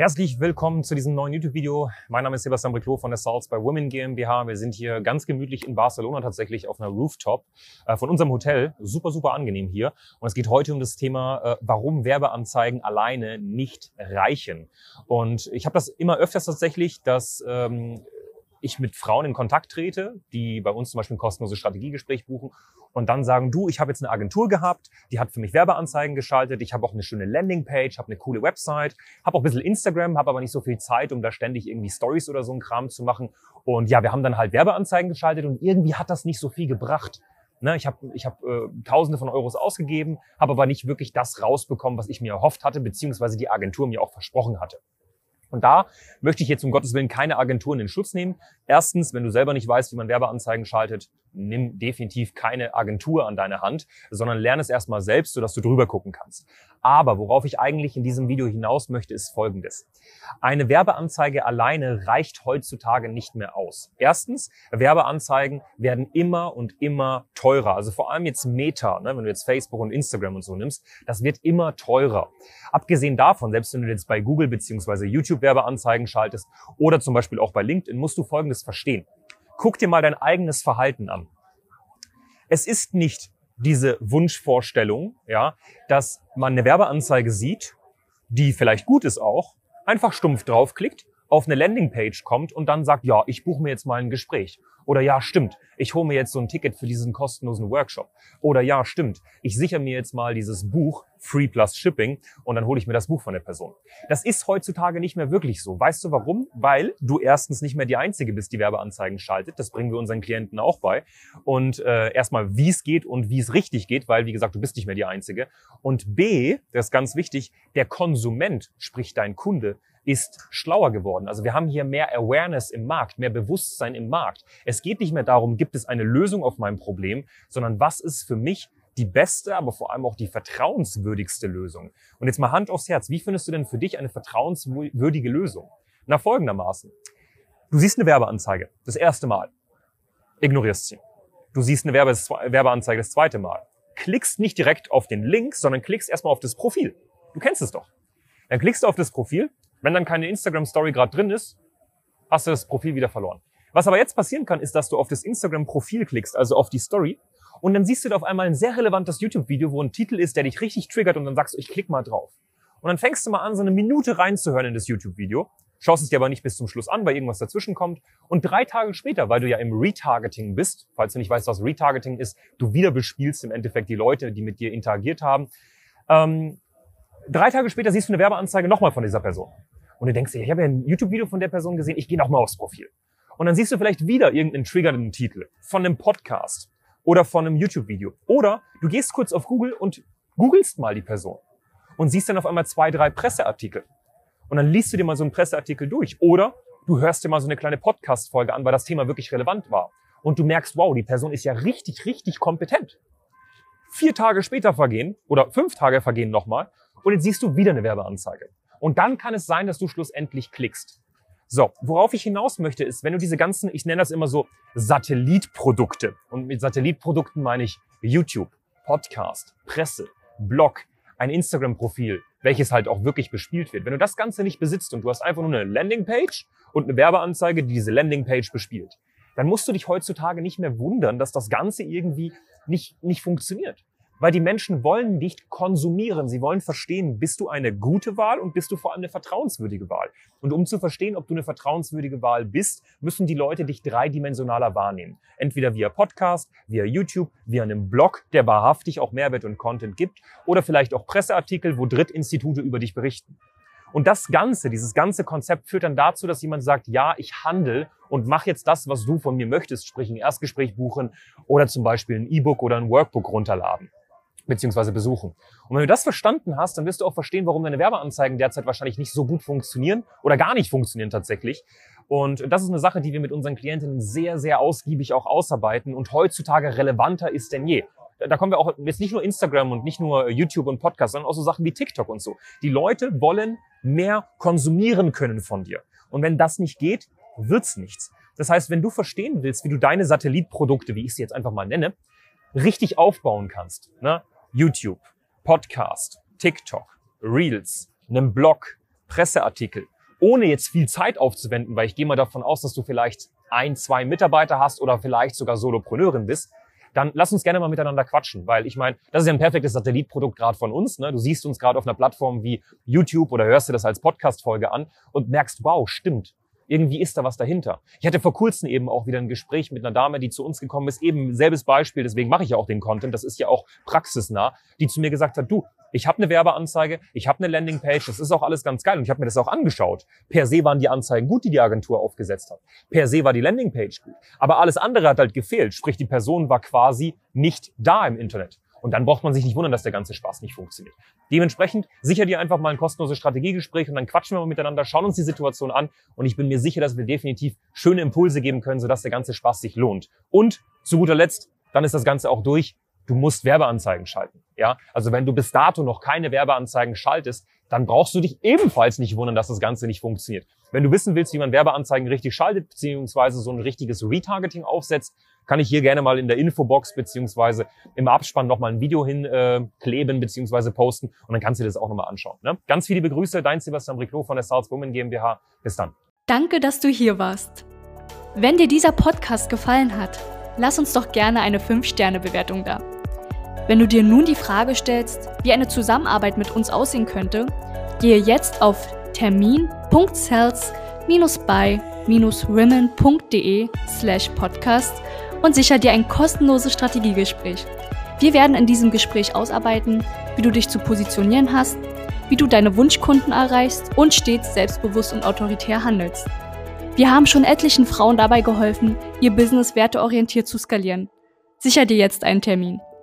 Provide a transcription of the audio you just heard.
Herzlich willkommen zu diesem neuen YouTube-Video. Mein Name ist Sebastian Briclot von der Salz by Women GmbH. Wir sind hier ganz gemütlich in Barcelona tatsächlich auf einer Rooftop äh, von unserem Hotel. Super, super angenehm hier. Und es geht heute um das Thema, äh, warum Werbeanzeigen alleine nicht reichen. Und ich habe das immer öfters tatsächlich, dass ähm, ich mit Frauen in Kontakt trete, die bei uns zum Beispiel ein kostenloses Strategiegespräch buchen und dann sagen, du, ich habe jetzt eine Agentur gehabt, die hat für mich Werbeanzeigen geschaltet, ich habe auch eine schöne Landingpage, habe eine coole Website, habe auch ein bisschen Instagram, habe aber nicht so viel Zeit, um da ständig irgendwie Stories oder so ein Kram zu machen. Und ja, wir haben dann halt Werbeanzeigen geschaltet und irgendwie hat das nicht so viel gebracht. Ne, ich habe ich hab, äh, Tausende von Euros ausgegeben, habe aber nicht wirklich das rausbekommen, was ich mir erhofft hatte, beziehungsweise die Agentur mir auch versprochen hatte. Und da möchte ich jetzt um Gottes Willen keine Agenturen in Schutz nehmen. Erstens, wenn du selber nicht weißt, wie man Werbeanzeigen schaltet, nimm definitiv keine Agentur an deine Hand, sondern lerne es erstmal selbst, sodass du drüber gucken kannst. Aber worauf ich eigentlich in diesem Video hinaus möchte, ist Folgendes. Eine Werbeanzeige alleine reicht heutzutage nicht mehr aus. Erstens, Werbeanzeigen werden immer und immer teurer. Also vor allem jetzt Meta, ne, wenn du jetzt Facebook und Instagram und so nimmst, das wird immer teurer. Abgesehen davon, selbst wenn du jetzt bei Google beziehungsweise YouTube Werbeanzeigen schaltest oder zum Beispiel auch bei LinkedIn, musst du Folgendes verstehen. Guck dir mal dein eigenes Verhalten an. Es ist nicht diese Wunschvorstellung, ja, dass man eine Werbeanzeige sieht, die vielleicht gut ist auch, einfach stumpf draufklickt, auf eine Landingpage kommt und dann sagt, ja, ich buche mir jetzt mal ein Gespräch. Oder ja, stimmt, ich hole mir jetzt so ein Ticket für diesen kostenlosen Workshop. Oder ja, stimmt, ich sichere mir jetzt mal dieses Buch Free Plus Shipping und dann hole ich mir das Buch von der Person. Das ist heutzutage nicht mehr wirklich so. Weißt du warum? Weil du erstens nicht mehr die Einzige bist, die Werbeanzeigen schaltet. Das bringen wir unseren Klienten auch bei. Und äh, erstmal, wie es geht und wie es richtig geht, weil, wie gesagt, du bist nicht mehr die Einzige. Und B, das ist ganz wichtig, der Konsument, sprich dein Kunde, ist schlauer geworden. Also wir haben hier mehr Awareness im Markt, mehr Bewusstsein im Markt. Es geht nicht mehr darum, gibt es eine Lösung auf mein Problem, sondern was ist für mich die beste, aber vor allem auch die vertrauenswürdigste Lösung. Und jetzt mal Hand aufs Herz, wie findest du denn für dich eine vertrauenswürdige Lösung? Na folgendermaßen. Du siehst eine Werbeanzeige, das erste Mal. Ignorierst sie. Du siehst eine Werbeanzeige das zweite Mal. Klickst nicht direkt auf den Link, sondern klickst erstmal auf das Profil. Du kennst es doch. Dann klickst du auf das Profil wenn dann keine Instagram-Story gerade drin ist, hast du das Profil wieder verloren. Was aber jetzt passieren kann, ist, dass du auf das Instagram-Profil klickst, also auf die Story, und dann siehst du da auf einmal ein sehr relevantes YouTube-Video, wo ein Titel ist, der dich richtig triggert, und dann sagst du, ich klick mal drauf. Und dann fängst du mal an, so eine Minute reinzuhören in das YouTube-Video, schaust es dir aber nicht bis zum Schluss an, weil irgendwas dazwischen kommt. Und drei Tage später, weil du ja im Retargeting bist, falls du nicht weißt, was Retargeting ist, du wieder bespielst im Endeffekt die Leute, die mit dir interagiert haben, ähm, drei Tage später siehst du eine Werbeanzeige nochmal von dieser Person. Und du denkst dir, ich habe ja ein YouTube-Video von der Person gesehen, ich gehe nochmal aufs Profil. Und dann siehst du vielleicht wieder irgendeinen triggernden Titel von einem Podcast oder von einem YouTube-Video. Oder du gehst kurz auf Google und googelst mal die Person und siehst dann auf einmal zwei, drei Presseartikel. Und dann liest du dir mal so einen Presseartikel durch. Oder du hörst dir mal so eine kleine Podcast-Folge an, weil das Thema wirklich relevant war. Und du merkst, wow, die Person ist ja richtig, richtig kompetent. Vier Tage später vergehen oder fünf Tage vergehen nochmal und jetzt siehst du wieder eine Werbeanzeige. Und dann kann es sein, dass du schlussendlich klickst. So, worauf ich hinaus möchte, ist, wenn du diese ganzen, ich nenne das immer so Satellitprodukte. Und mit Satellitprodukten meine ich YouTube, Podcast, Presse, Blog, ein Instagram-Profil, welches halt auch wirklich bespielt wird. Wenn du das Ganze nicht besitzt und du hast einfach nur eine Landingpage und eine Werbeanzeige, die diese Landingpage bespielt, dann musst du dich heutzutage nicht mehr wundern, dass das Ganze irgendwie nicht, nicht funktioniert. Weil die Menschen wollen nicht konsumieren. Sie wollen verstehen, bist du eine gute Wahl und bist du vor allem eine vertrauenswürdige Wahl. Und um zu verstehen, ob du eine vertrauenswürdige Wahl bist, müssen die Leute dich dreidimensionaler wahrnehmen. Entweder via Podcast, via YouTube, via einem Blog, der wahrhaftig auch Mehrwert und Content gibt, oder vielleicht auch Presseartikel, wo Drittinstitute über dich berichten. Und das Ganze, dieses ganze Konzept führt dann dazu, dass jemand sagt, ja, ich handle und mach jetzt das, was du von mir möchtest, sprich ein Erstgespräch buchen oder zum Beispiel ein E-Book oder ein Workbook runterladen beziehungsweise besuchen. Und wenn du das verstanden hast, dann wirst du auch verstehen, warum deine Werbeanzeigen derzeit wahrscheinlich nicht so gut funktionieren oder gar nicht funktionieren tatsächlich. Und das ist eine Sache, die wir mit unseren Klientinnen sehr, sehr ausgiebig auch ausarbeiten und heutzutage relevanter ist denn je da kommen wir auch jetzt nicht nur Instagram und nicht nur YouTube und Podcast, sondern auch so Sachen wie TikTok und so. Die Leute wollen mehr konsumieren können von dir. Und wenn das nicht geht, wird's nichts. Das heißt, wenn du verstehen willst, wie du deine Satellitprodukte, wie ich sie jetzt einfach mal nenne, richtig aufbauen kannst, ne? YouTube, Podcast, TikTok, Reels, einen Blog, Presseartikel, ohne jetzt viel Zeit aufzuwenden, weil ich gehe mal davon aus, dass du vielleicht ein, zwei Mitarbeiter hast oder vielleicht sogar Solopreneurin bist, dann lass uns gerne mal miteinander quatschen, weil ich meine, das ist ja ein perfektes Satellitprodukt gerade von uns. Ne? Du siehst uns gerade auf einer Plattform wie YouTube oder hörst dir das als Podcast-Folge an und merkst, wow, stimmt. Irgendwie ist da was dahinter. Ich hatte vor kurzem eben auch wieder ein Gespräch mit einer Dame, die zu uns gekommen ist, eben selbes Beispiel, deswegen mache ich ja auch den Content, das ist ja auch praxisnah, die zu mir gesagt hat, du, ich habe eine Werbeanzeige, ich habe eine Landingpage, das ist auch alles ganz geil und ich habe mir das auch angeschaut. Per se waren die Anzeigen gut, die die Agentur aufgesetzt hat. Per se war die Landingpage gut, aber alles andere hat halt gefehlt, sprich die Person war quasi nicht da im Internet. Und dann braucht man sich nicht wundern, dass der ganze Spaß nicht funktioniert. Dementsprechend sicher dir einfach mal ein kostenloses Strategiegespräch und dann quatschen wir mal miteinander, schauen uns die Situation an und ich bin mir sicher, dass wir definitiv schöne Impulse geben können, sodass der ganze Spaß sich lohnt. Und zu guter Letzt, dann ist das Ganze auch durch. Du musst Werbeanzeigen schalten. Ja, also wenn du bis dato noch keine Werbeanzeigen schaltest, dann brauchst du dich ebenfalls nicht wundern, dass das Ganze nicht funktioniert. Wenn du wissen willst, wie man Werbeanzeigen richtig schaltet, beziehungsweise so ein richtiges Retargeting aufsetzt, kann ich hier gerne mal in der Infobox beziehungsweise im Abspann nochmal ein Video hinkleben äh, beziehungsweise posten und dann kannst du dir das auch nochmal anschauen. Ne? Ganz viele Begrüße, dein Sebastian Briclot von der Salz Women GmbH. Bis dann. Danke, dass du hier warst. Wenn dir dieser Podcast gefallen hat, lass uns doch gerne eine 5-Sterne-Bewertung da. Wenn du dir nun die Frage stellst, wie eine Zusammenarbeit mit uns aussehen könnte, gehe jetzt auf termin.cells-by-women.de slash podcast und sicher dir ein kostenloses Strategiegespräch. Wir werden in diesem Gespräch ausarbeiten, wie du dich zu positionieren hast, wie du deine Wunschkunden erreichst und stets selbstbewusst und autoritär handelst. Wir haben schon etlichen Frauen dabei geholfen, ihr Business werteorientiert zu skalieren. Sicher dir jetzt einen Termin.